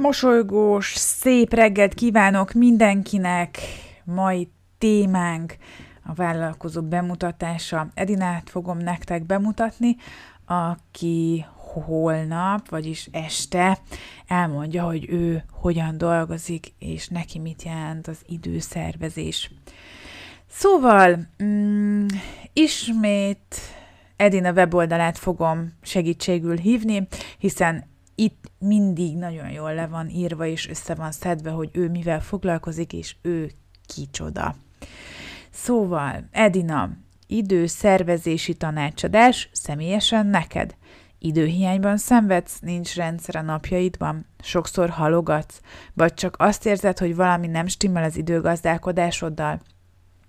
Mosolygós, szép reggelt kívánok mindenkinek! Mai témánk a vállalkozó bemutatása. Edinát fogom nektek bemutatni, aki holnap, vagyis este elmondja, hogy ő hogyan dolgozik, és neki mit jelent az időszervezés. Szóval, mm, ismét Edina weboldalát fogom segítségül hívni, hiszen itt mindig nagyon jól le van írva és össze van szedve, hogy ő mivel foglalkozik, és ő kicsoda. Szóval, Edina, időszervezési tanácsadás személyesen neked. Időhiányban szenvedsz, nincs rendszer a napjaidban, sokszor halogatsz, vagy csak azt érzed, hogy valami nem stimmel az időgazdálkodásoddal.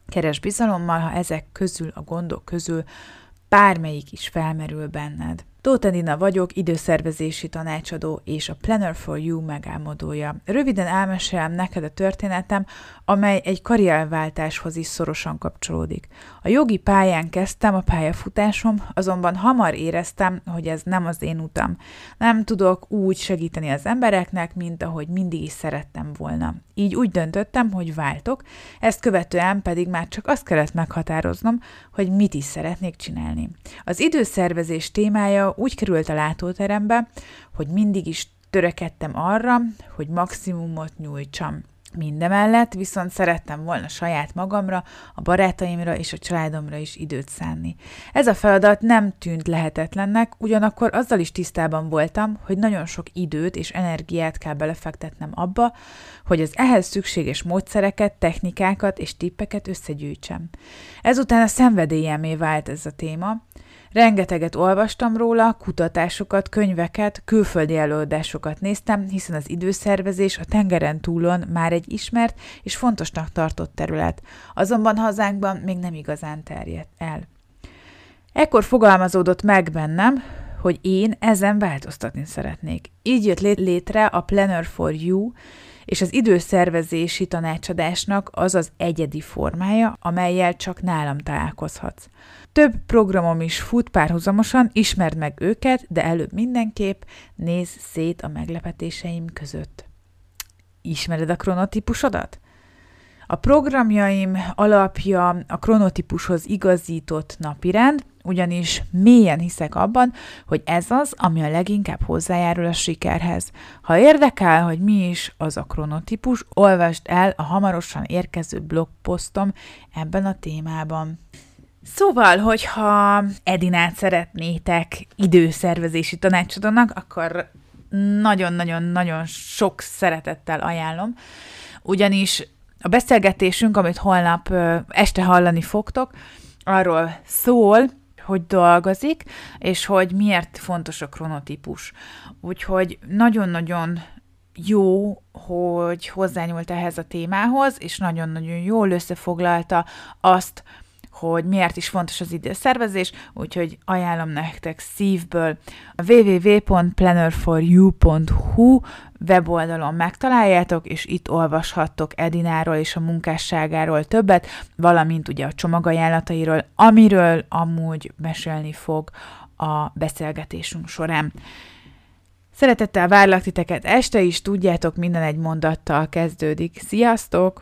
Keres bizalommal, ha ezek közül, a gondok közül bármelyik is felmerül benned. Tóth vagyok, időszervezési tanácsadó és a Planner for You megálmodója. Röviden elmesélem neked a történetem, amely egy karrierváltáshoz is szorosan kapcsolódik. A jogi pályán kezdtem a pályafutásom, azonban hamar éreztem, hogy ez nem az én utam. Nem tudok úgy segíteni az embereknek, mint ahogy mindig is szerettem volna. Így úgy döntöttem, hogy váltok, ezt követően pedig már csak azt kellett meghatároznom, hogy mit is szeretnék csinálni. Az időszervezés témája úgy került a látóterembe, hogy mindig is törekedtem arra, hogy maximumot nyújtsam. Mindemellett viszont szerettem volna saját magamra, a barátaimra és a családomra is időt szánni. Ez a feladat nem tűnt lehetetlennek, ugyanakkor azzal is tisztában voltam, hogy nagyon sok időt és energiát kell belefektetnem abba, hogy az ehhez szükséges módszereket, technikákat és tippeket összegyűjtsem. Ezután a szenvedélyemé vált ez a téma, Rengeteget olvastam róla, kutatásokat, könyveket, külföldi előadásokat néztem, hiszen az időszervezés a tengeren túlon már egy ismert és fontosnak tartott terület, azonban hazánkban még nem igazán terjedt el. Ekkor fogalmazódott meg bennem, hogy én ezen változtatni szeretnék. Így jött létre a Planner for You, és az időszervezési tanácsadásnak az az egyedi formája, amelyel csak nálam találkozhatsz. Több programom is fut párhuzamosan, ismerd meg őket, de előbb mindenképp nézz szét a meglepetéseim között. Ismered a kronotípusodat? A programjaim alapja a kronotípushoz igazított napirend, ugyanis mélyen hiszek abban, hogy ez az, ami a leginkább hozzájárul a sikerhez. Ha érdekel, hogy mi is az a kronotípus, olvasd el a hamarosan érkező blogposztom ebben a témában. Szóval, hogyha Edinát szeretnétek időszervezési tanácsadónak, akkor nagyon-nagyon-nagyon sok szeretettel ajánlom, ugyanis a beszélgetésünk, amit holnap este hallani fogtok, arról szól, hogy dolgozik, és hogy miért fontos a kronotípus. Úgyhogy nagyon-nagyon jó, hogy hozzányúlt ehhez a témához, és nagyon-nagyon jól összefoglalta azt, hogy miért is fontos az időszervezés, úgyhogy ajánlom nektek szívből. A www.plannerforyou.hu weboldalon megtaláljátok, és itt olvashattok Edináról és a munkásságáról többet, valamint ugye a csomagajánlatairól, amiről amúgy mesélni fog a beszélgetésünk során. Szeretettel várlak titeket este is, tudjátok, minden egy mondattal kezdődik. Sziasztok!